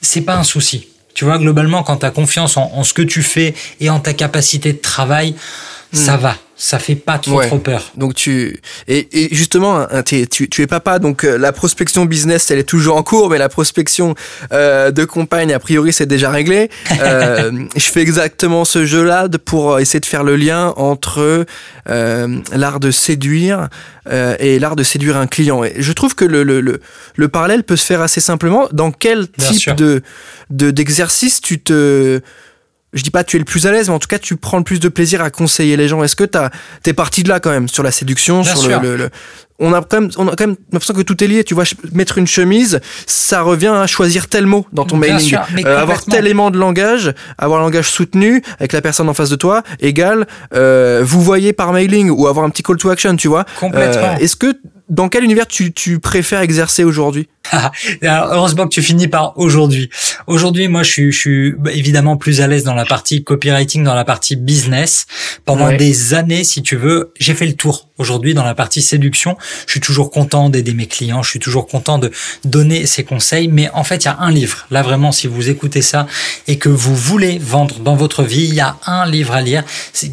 C'est pas un souci. Tu vois, globalement, quand tu as confiance en, ce que tu fais et en ta capacité de travail, ça hmm. va ça fait pas trop trop peur. Donc tu et, et justement tu, tu es papa donc euh, la prospection business elle est toujours en cours mais la prospection euh, de compagne a priori c'est déjà réglé. Euh, je fais exactement ce jeu là pour essayer de faire le lien entre euh, l'art de séduire euh, et l'art de séduire un client. Et je trouve que le, le, le, le, parallèle peut se faire assez simplement. Dans quel type de d'exercice tu te je dis pas tu es le plus à l'aise, mais en tout cas tu prends le plus de plaisir à conseiller les gens. Est-ce que tu t'es parti de là quand même sur la séduction, sur le, on a quand même, on a quand même l'impression que tout est lié. Tu vois, mettre une chemise, ça revient à choisir tel mot dans ton mailing. Euh, avoir tel élément de langage, avoir un langage soutenu avec la personne en face de toi, égal, euh, vous voyez par mailing ou avoir un petit call to action, tu vois. Complètement. Euh, est-ce que dans quel univers tu, tu préfères exercer aujourd'hui? Heureusement que tu finis par aujourd'hui. Aujourd'hui, moi, je suis, je suis évidemment plus à l'aise dans la partie copywriting, dans la partie business. Pendant des années, si tu veux, j'ai fait le tour. Aujourd'hui, dans la partie séduction, je suis toujours content d'aider mes clients. Je suis toujours content de donner ces conseils. Mais en fait, il y a un livre. Là, vraiment, si vous écoutez ça et que vous voulez vendre dans votre vie, il y a un livre à lire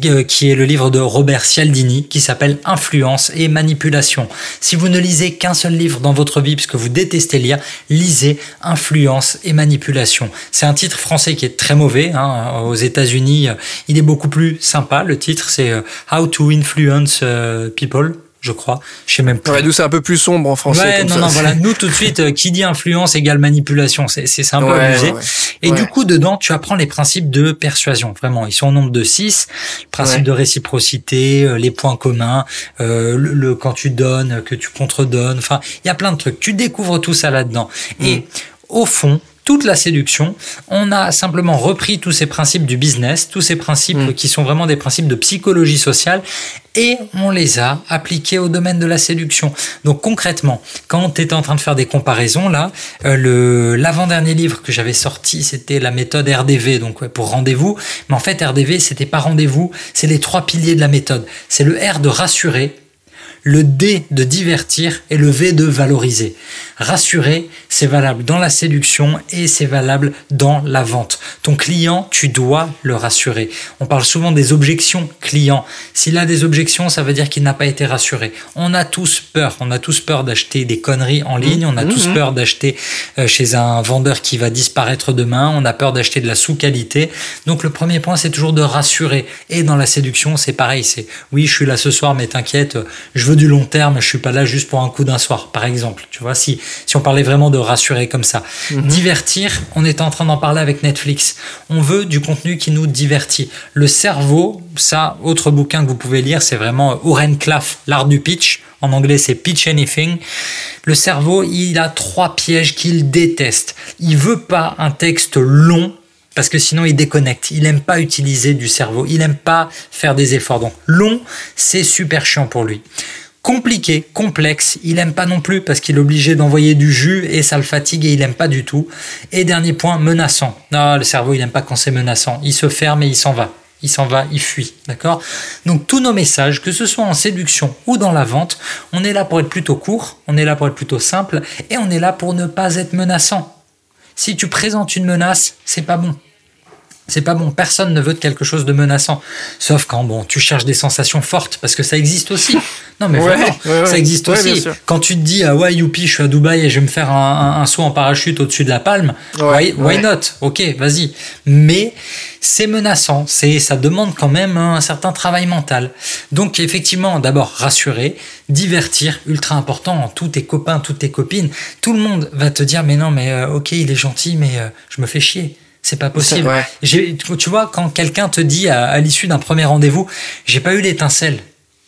euh, qui est le livre de Robert Cialdini qui s'appelle Influence et manipulation. Si vous ne lisez qu'un seul livre dans votre vie puisque vous détestez lire, lisez Influence et Manipulation. C'est un titre français qui est très mauvais. Hein. Aux États-Unis, il est beaucoup plus sympa. Le titre, c'est euh, How to Influence euh, People je crois. Je sais même plus. nous, c'est un peu plus sombre en français. Ouais, non, non, voilà. Nous, tout de suite, euh, qui dit influence égale manipulation. C'est, c'est un peu abusé. Et du coup, dedans, tu apprends les principes de persuasion. Vraiment, ils sont au nombre de six. Principe de réciprocité, euh, les points communs, euh, le, quand tu donnes, que tu contredonnes. Enfin, il y a plein de trucs. Tu découvres tout ça là-dedans. Et mm. au fond, toute la séduction. On a simplement repris tous ces principes du business, tous ces principes mm. qui sont vraiment des principes de psychologie sociale, et on les a appliqués au domaine de la séduction. Donc concrètement, quand tu étais en train de faire des comparaisons, là, euh, le l'avant-dernier livre que j'avais sorti, c'était la méthode RDV, donc pour rendez-vous. Mais en fait, RDV, c'était pas rendez-vous, c'est les trois piliers de la méthode. C'est le R de rassurer, le D de divertir et le V de valoriser. Rassurer, c'est valable dans la séduction et c'est valable dans la vente. Ton client, tu dois le rassurer. On parle souvent des objections clients. S'il a des objections, ça veut dire qu'il n'a pas été rassuré. On a tous peur. On a tous peur d'acheter des conneries en ligne. On a mmh, tous mmh. peur d'acheter euh, chez un vendeur qui va disparaître demain. On a peur d'acheter de la sous-qualité. Donc le premier point, c'est toujours de rassurer. Et dans la séduction, c'est pareil. C'est oui, je suis là ce soir, mais t'inquiète, je veux du long terme, je suis pas là juste pour un coup d'un soir, par exemple. Tu vois, si, si on parlait vraiment de rassurer comme ça. Mhm. Divertir, on est en train d'en parler avec Netflix. On veut du contenu qui nous divertit. Le cerveau, ça, autre bouquin que vous pouvez lire, c'est vraiment Oren Klaff, l'art du pitch. En anglais, c'est Pitch Anything. Le cerveau, il a trois pièges qu'il déteste. Il veut pas un texte long parce que sinon il déconnecte. Il aime pas utiliser du cerveau, il aime pas faire des efforts. Donc long, c'est super chiant pour lui compliqué, complexe, il aime pas non plus parce qu'il est obligé d'envoyer du jus et ça le fatigue et il aime pas du tout. Et dernier point, menaçant. Non, le cerveau, il aime pas quand c'est menaçant. Il se ferme et il s'en va. Il s'en va, il fuit, d'accord? Donc tous nos messages, que ce soit en séduction ou dans la vente, on est là pour être plutôt court, on est là pour être plutôt simple et on est là pour ne pas être menaçant. Si tu présentes une menace, c'est pas bon. C'est pas bon. Personne ne veut de quelque chose de menaçant. Sauf quand, bon, tu cherches des sensations fortes, parce que ça existe aussi. Non, mais Ouais, vraiment, ouais, ouais. ça existe aussi. Quand tu te dis, ah ouais, youpi, je suis à Dubaï et je vais me faire un, un- un saut en parachute au-dessus de la palme, why, not? Ok, vas-y. Mais c'est menaçant. C'est, ça demande quand même un certain travail mental. Donc, effectivement, d'abord, rassurer, divertir, ultra important. Tous tes copains, toutes tes copines, tout le monde va te dire, mais non, mais euh, ok, il est gentil, mais euh, je me fais chier. C'est pas possible. Ouais. J'ai- Tu vois, quand quelqu'un te dit à, à l'issue d'un premier rendez-vous, j'ai pas eu l'étincelle.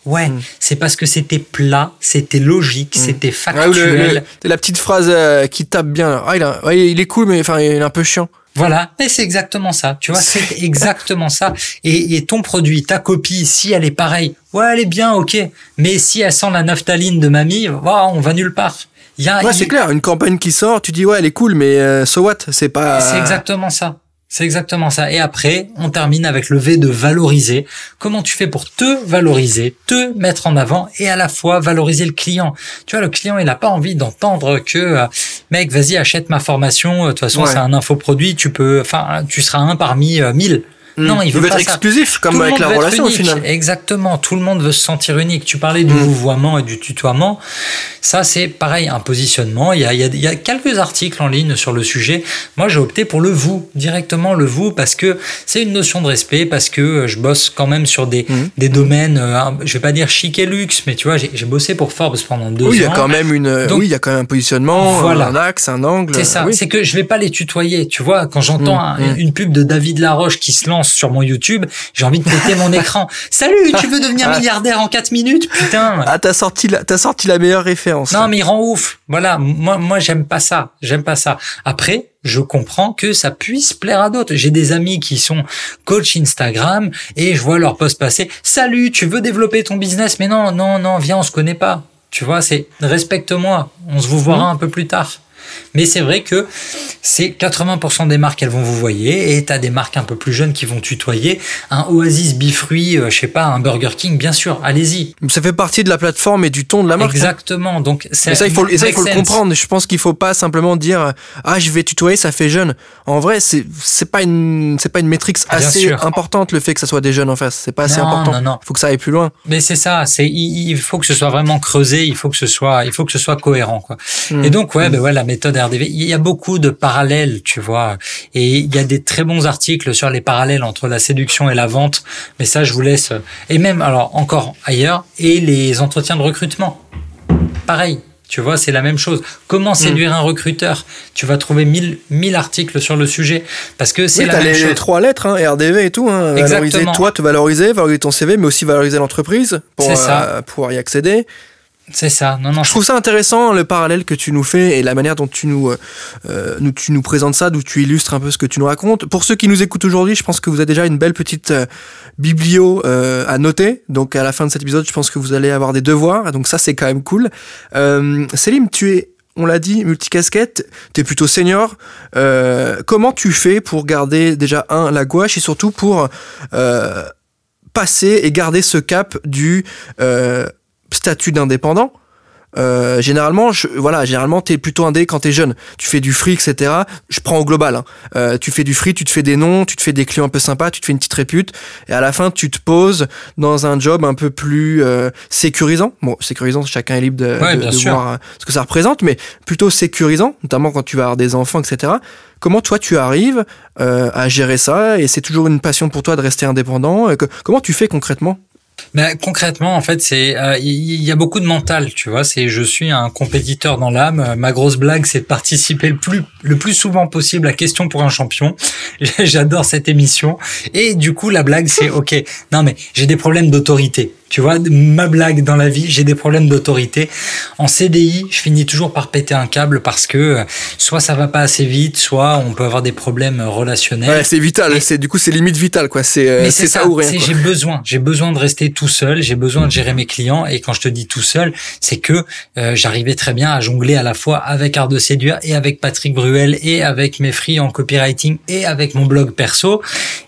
Ouais, Mm. c'est parce que c'était plat, c'était logique, c'était Ouais, ou le- factuel. le- c'est la petite phrase euh, qui tape bien. là. Ah, il, a- ouais, il est cool, mais enfin, il est un peu chiant. Voilà, mais c'est exactement ça. Tu vois, c'est exactement ça. Et, et ton produit, ta copie, si elle est pareille, ouais, elle est bien, ok. Mais si elle sent la naphtaline de mamie, voilà, on va nulle part. Il y a, Ouais, c'est clair. Une campagne qui sort, tu dis ouais, elle est cool, mais euh, so what C'est pas. C'est exactement ça. C'est exactement ça. Et après, on termine avec le V de valoriser. Comment tu fais pour te valoriser, te mettre en avant et à la fois valoriser le client? Tu vois, le client, il n'a pas envie d'entendre que, euh, mec, vas-y, achète ma formation. De toute façon, Ouais. c'est un infoproduit. Tu peux, enfin, tu seras un parmi euh, mille. Hmm. Non, il veut veut pas être ça. exclusif, comme Tout avec la relation au final. Exactement. Tout le monde veut se sentir unique. Tu parlais du Mm. vouvoiement et du tutoiement. Ça, c'est pareil, un positionnement. Il y, a, il, y a, il y a quelques articles en ligne sur le sujet. Moi, j'ai opté pour le vous, directement le vous, parce que c'est une notion de respect, parce que euh, je bosse quand même sur des, Mm. des domaines, euh, je vais pas dire chic et luxe, mais tu vois, j'ai j'ai bossé pour Forbes pendant deux Oui, il y ans. a quand même une. Donc- oui, il y a quand même un positionnement, Voilà. un axe, un angle. C'est ça, Oui. c'est que je vais pas les tutoyer, tu vois. Quand j'entends un- une pub de David Laroche qui se lance sur mon YouTube, j'ai envie de péter mon écran. Salut, tu veux devenir Ah. milliardaire en 4 minutes Putain Ah, t'as sorti la, t'as sorti la meilleure référence. Non, mais il rend ouf. Voilà, moi, moi, j'aime pas ça. J'aime pas ça. Après, je comprends que ça puisse plaire à d'autres. J'ai des amis qui sont coach Instagram et je vois leur post passer. Salut, tu veux développer ton business? Mais non, non, non, viens, on se connaît pas. Tu vois, c'est respecte-moi. On se vous verra un peu plus tard. Mais c'est vrai que c'est 80% des marques, elles vont vous voyer, et t'as des marques un peu plus jeunes qui vont tutoyer. Un Oasis bifruit, euh, je sais pas, un Burger King, bien sûr, allez-y. Ça fait partie de la plateforme et du ton de la marque. hein. Exactement. Donc, Et ça, il faut, et ça, il faut le comprendre. Je pense qu'il faut pas simplement dire ah je vais tutoyer, ça fait jeune. En vrai, c'est pas une c'est pas une métrique assez importante le fait que ça soit des jeunes en face. C'est pas assez Non, important. non, non. Il faut que ça aille plus loin. Mais c'est ça, c'est il, il faut que ce soit vraiment creusé, il faut que ce soit il faut que ce soit cohérent quoi. Mm. Et donc ouais, ben ouais, la méthode RDV, il y a beaucoup de parallèles, tu vois. Et il y a des très bons articles sur les parallèles entre la séduction et la vente, mais ça je vous laisse et même alors encore ailleurs et les entretiens de recrutement. Pareil. Tu vois, c'est la même chose. Comment séduire un recruteur? Tu vas trouver mille, mille articles sur le sujet parce que c'est Oui, la t'as même les, chose. les trois lettres, hein, RDV et tout. Hein, valoriser Exactement. toi, te valoriser, valoriser ton CV, mais aussi valoriser l'entreprise pour euh, pouvoir y accéder. C'est ça. Non, non, Je trouve ça intéressant le parallèle que tu nous fais et la manière dont tu nous, euh, euh, nous tu nous présentes ça, d'où tu illustres un peu ce que tu nous racontes. Pour ceux qui nous écoutent aujourd'hui, je pense que vous avez déjà une belle petite euh, biblio euh, à noter. Donc à la fin de cet épisode, je pense que vous allez avoir des devoirs. Donc ça c'est quand même cool. Euh, Célim, tu es on l'a dit, multicasquette, tu es plutôt senior. Euh, comment tu fais pour garder déjà, un, la gouache et surtout pour euh, passer et garder ce cap du euh, statut d'indépendant euh, généralement, je, voilà, généralement, t'es plutôt indé quand t'es jeune. Tu fais du free, etc. Je prends au global. Hein. Euh, tu fais du free, tu te fais des noms, tu te fais des clients un peu sympas, tu te fais une petite répute, et à la fin, tu te poses dans un job un peu plus euh, sécurisant. Bon, sécurisant, chacun est libre de, Ouais, de- bien de sûr. voir ce que ça représente, mais plutôt sécurisant, notamment quand tu vas avoir des enfants, etc. Comment toi tu arrives à gérer ça? Et c'est toujours une passion pour toi de rester indépendant? Que- comment tu fais concrètement? Ben, concrètement, en fait, c'est euh, il y, y a beaucoup de mental, tu vois. C'est je suis un compétiteur dans l'âme. Euh, Ma grosse blague, c'est de participer le plus le plus souvent possible à Question pour un champion. J'adore cette émission. Et du coup, la blague, c'est ok. Non, mais j'ai des problèmes d'autorité. Tu vois, ma blague dans la vie, j'ai des problèmes d'autorité. En CDI, je finis toujours par péter un câble parce que euh, soit ça va pas assez vite, soit on peut avoir des problèmes relationnels. Ouais, c'est vital. C'est du coup, c'est limite vital, quoi. C'est euh, c'est ça, ou rien. J'ai besoin, j'ai besoin de rester tout seul, j'ai besoin de gérer mes clients. Et quand je te dis tout seul, c'est que euh, j'arrivais très bien à jongler à la fois avec Art de séduire et avec Patrick Bruel et avec mes free en copywriting et avec mon blog perso.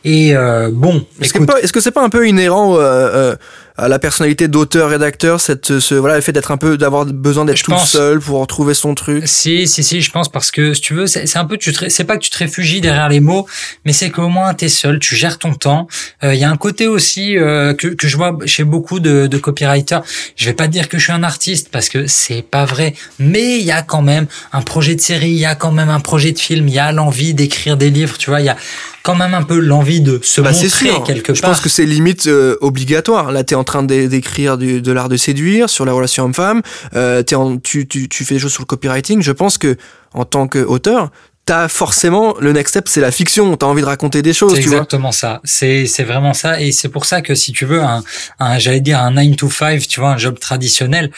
Et euh, bon, Est-ce que, pas- est-ce que c'est pas un peu inhérent euh, euh, la personnalité d'auteur rédacteur cette ce voilà le fait d'être un peu d'avoir besoin d'être tout seul pour trouver son truc. Si si si je pense parce que si tu veux c'est un peu tu c'est pas que tu te réfugies derrière les mots mais c'est qu'au moins t'es seul tu gères ton temps. Il y a un côté aussi que, que je vois chez beaucoup de, de copywriters. Je vais pas dire que je suis un artiste parce que c'est pas vrai mais il y a quand même un projet de série il y a quand même un projet de film il y a l'envie d'écrire des livres tu vois il y a quand même un peu l'envie de se bah, montrer quelque part. Je pense que c'est limite euh, obligatoire. Là, tu es en train d'écrire de l'art de séduire, sur la relation homme-femme, euh, tu, tu, tu fais des choses sur le copywriting. Je pense que en tant qu'auteur, t'as forcément le next step c'est la fiction t'as envie de raconter des choses c'est exactement ça c'est c'est vraiment ça et c'est pour ça que si tu veux un, un j'allais dire un 9 to 5 tu vois un job traditionnel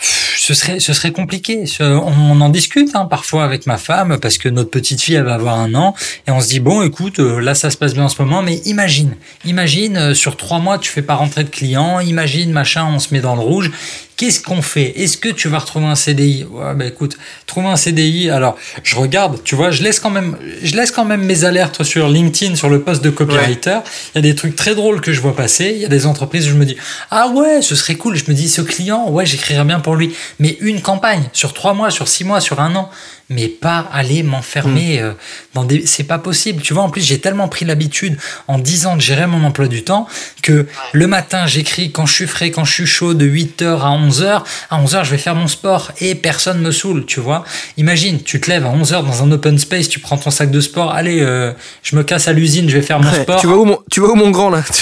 ce serait ce serait compliqué. On en discute hein, parfois avec ma femme parce que notre petite fille elle va avoir un an et on se dit bon écoute euh, là ça se passe bien en ce moment mais imagine imagine euh, sur trois mois tu fais pas rentrer de clients imagine machin on se met dans le rouge Qu'est-ce qu'on fait? Est-ce que tu vas retrouver un CDI Ouais, bah écoute, trouver un CDI. Alors, je regarde, tu vois, je laisse quand même, je laisse quand même mes alertes sur LinkedIn sur le poste de copywriter. Il y a des trucs très drôles que je vois passer. Il y a des entreprises où je me dis ah ouais, ce serait cool. Je me dis ce client, ouais, j'écrirais bien pour lui. Mais une campagne sur trois mois, sur six mois, sur un an mais pas aller m'enfermer hmm. euh, dans des c'est pas possible. Tu vois en plus j'ai tellement pris l'habitude en 10 ans de gérer mon emploi du temps que le matin j'écris quand je suis frais quand je suis chaud de 8h à 11h à 11h je vais faire mon sport et personne me saoule tu vois. Imagine tu te lèves à 11h dans un open space tu prends ton sac de sport allez euh, je me casse à l'usine je vais faire mon sport. tu vois où mon, tu vois où mon grand là?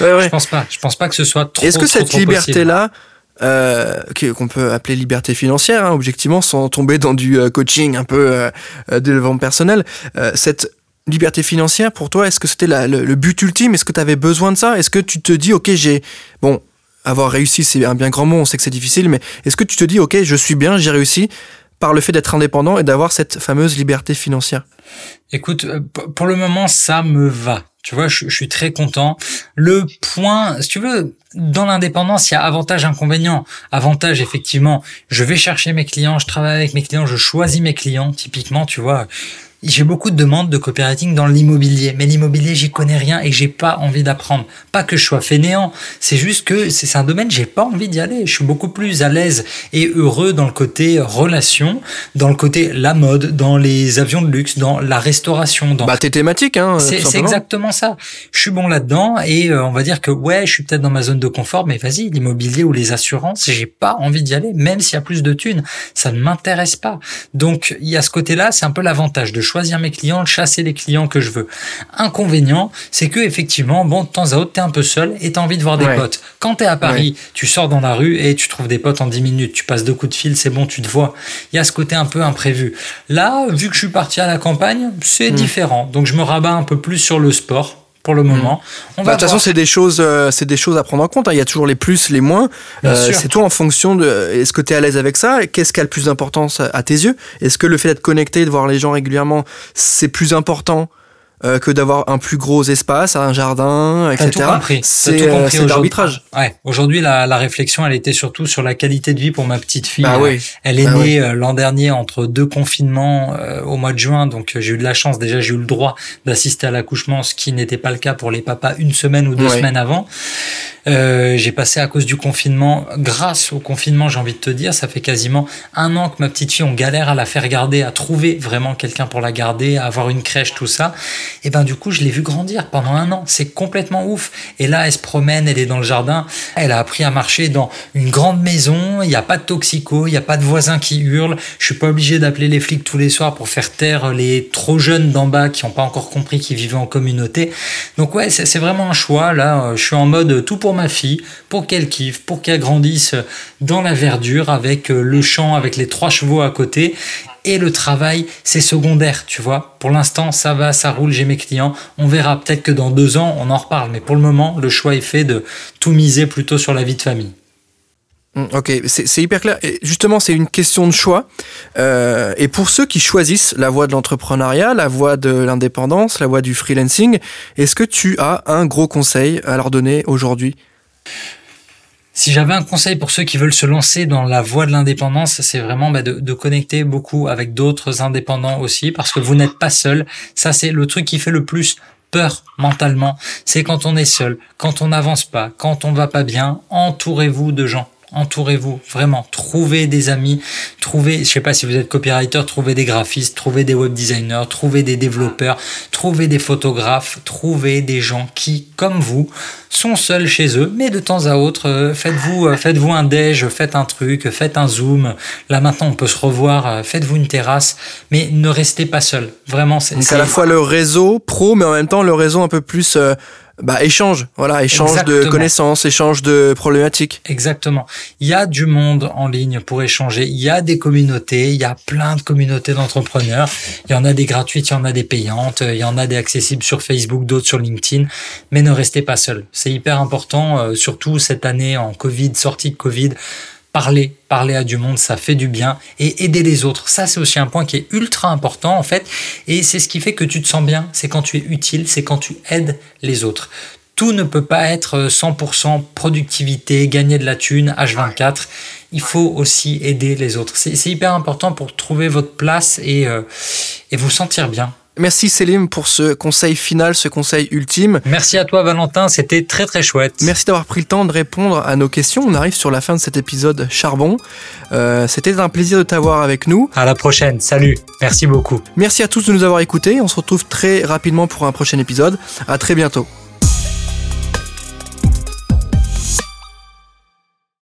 Ouais, je pense pas je pense pas que ce soit trop est-ce que cette liberté là euh, qu'on peut appeler liberté financière, hein, objectivement, sans tomber dans du euh, coaching un peu euh, de développement personnel. cette liberté financière, pour toi, est-ce que c'était le, but ultime? Est-ce que tu avais besoin de ça? Est-ce que tu te dis, ok, j'ai... Bon, avoir réussi, c'est un bien grand mot, on sait que c'est difficile, mais est-ce que tu te dis, ok, je suis bien, j'ai réussi par le fait d'être indépendant et d'avoir cette fameuse liberté financière? Écoute, pour le moment, ça me va. Tu vois, je, suis très content. Le point, si tu veux, dans l'indépendance, il y a avantage, inconvénient. Avantage, effectivement, je vais chercher mes clients, je travaille avec mes clients, je choisis mes clients. Typiquement, tu vois, j'ai beaucoup de demandes de copywriting dans l'immobilier, mais l'immobilier, j'y connais rien et j'ai pas envie d'apprendre. Pas que je sois fainéant, c'est juste que c'est un domaine, j'ai pas envie d'y aller. Je suis beaucoup plus à l'aise et heureux dans le côté relation, dans le côté la mode, dans les avions de luxe, dans la restauration. Dans... Bah, t'es thématique, hein. C'est exactement ça. Je suis bon là-dedans et euh, on va dire que ouais, je suis peut-être dans ma zone de confort, mais vas-y, l'immobilier ou les assurances, j'ai pas envie d'y aller, même s'il y a plus de thunes. Ça ne m'intéresse pas. Donc, il y a ce côté-là, c'est un peu l'avantage de choisir mes clients, chasser les clients que je veux. Inconvénient, c'est que effectivement, bon, de temps à autre, t'es un peu seul et t'as envie de voir des potes. Quand t'es à Paris, tu sors dans la rue et tu trouves des potes en 10 minutes. Tu passes deux coups de fil, c'est bon, tu te vois. Il y a ce côté un peu imprévu. Là, vu que je suis parti à la campagne, c'est hmm. différent. Donc je me rabats un peu plus sur le sport pour le moment. On bah, de toute façon, c'est des choses, euh, c'est des choses à prendre en compte. Hein. Il y a toujours les plus, les moins. Euh, c'est tout en fonction de. Est-ce que tu es à l'aise avec ça? Qu'est-ce qui a le plus d'importance à tes yeux? Est-ce que le fait d'être connecté, de voir les gens régulièrement, c'est plus important euh, que d'avoir un plus gros espace, un jardin, etc. C'est euh, l'arbitrage. Ouais. Aujourd'hui, la, la, réflexion, elle était surtout sur la qualité de vie pour ma petite fille. Bah oui. Elle est bah née euh, l'an dernier entre deux confinements au mois de juin, donc j'ai eu de la chance. Déjà, j'ai eu le droit d'assister à l'accouchement, ce qui n'était pas le cas pour les papas une semaine ou deux semaines avant. Euh, j'ai passé à cause du confinement, grâce au confinement, j'ai envie de te dire, ça fait quasiment un an que ma petite fille, on galère à la faire garder, à trouver vraiment quelqu'un pour la garder, à avoir une crèche, tout ça. Et ben du coup, je l'ai vu grandir pendant un an. C'est complètement ouf. Et là, elle se promène, elle est dans le jardin. Elle a appris à marcher dans une grande maison. Il n'y a pas de toxico, il n'y a pas de voisins qui hurlent. Je suis pas obligé d'appeler les flics tous les soirs pour faire taire les trop jeunes d'en bas qui n'ont pas encore compris qu'ils vivaient en communauté. Donc ouais, c'est vraiment un choix. Là, je suis en mode tout pour ma fille, pour qu'elle kiffe, pour qu'elle grandisse dans la verdure avec euh, le champ, avec les trois chevaux à côté. Et le travail, c'est secondaire, tu vois. Pour l'instant, ça va, ça roule, j'ai mes clients. On verra peut-être que dans deux ans, on en reparle. Mais pour le moment, le choix est fait de tout miser plutôt sur la vie de famille. Hum, ok, c'est hyper clair. Justement, c'est une question de choix. Euh, et pour ceux qui choisissent la voie de l'entrepreneuriat, la voie de l'indépendance, la voie du freelancing, est-ce que tu as un gros conseil à leur donner aujourd'hui? Si j'avais un conseil pour ceux qui veulent se lancer dans la voie de l'indépendance, c'est vraiment bah, de, connecter beaucoup avec d'autres indépendants aussi, parce que vous n'êtes pas seul. Ça, c'est le truc qui fait le plus peur mentalement, c'est quand on est seul, quand on n'avance pas, quand on va pas bien, entourez-vous de gens entourez-vous vraiment, trouvez des amis, trouvez, je sais pas si vous êtes copywriter, trouvez des graphistes, trouvez des web designers, trouvez des développeurs, trouvez des photographes, trouvez des gens qui, comme vous, sont seuls chez eux, mais de temps à autre, euh, faites-vous, euh, faites-vous un déj, faites un truc, faites un zoom. Là maintenant, on peut se revoir, euh, faites-vous une terrasse, mais ne restez pas seul. Vraiment, c'est à la fois le réseau pro, mais en même temps le réseau un peu plus bah, échange, voilà, échange de connaissances, échange de problématiques. Exactement. Il y a du monde en ligne pour échanger. Il y a des communautés. Il y a plein de communautés d'entrepreneurs. Il y en a des gratuites, il y en a des payantes, il y en a des accessibles sur Facebook, d'autres sur LinkedIn. Mais ne restez pas seul. C'est hyper important, euh, surtout cette année en Covid, sortie de Covid parler, parler à du monde, ça fait du bien et aider les autres. Ça, c'est aussi un point qui est ultra important en fait et c'est ce qui fait que tu te sens bien. C'est quand tu es utile, c'est quand tu aides les autres. Tout ne peut pas être 100% productivité, gagner de la thune, H24. Il faut aussi aider les autres. C'est hyper important pour trouver votre place et, euh, et vous sentir bien. Merci Célim pour ce conseil final, ce conseil ultime. Merci à toi Valentin, c'était très très chouette. Merci d'avoir pris le temps de répondre à nos questions. On arrive sur la fin de cet épisode charbon. Euh, c'était un plaisir de t'avoir avec nous. À la prochaine, salut, merci beaucoup. Merci à tous de nous avoir écoutés. On se retrouve très rapidement pour un prochain épisode. À très bientôt.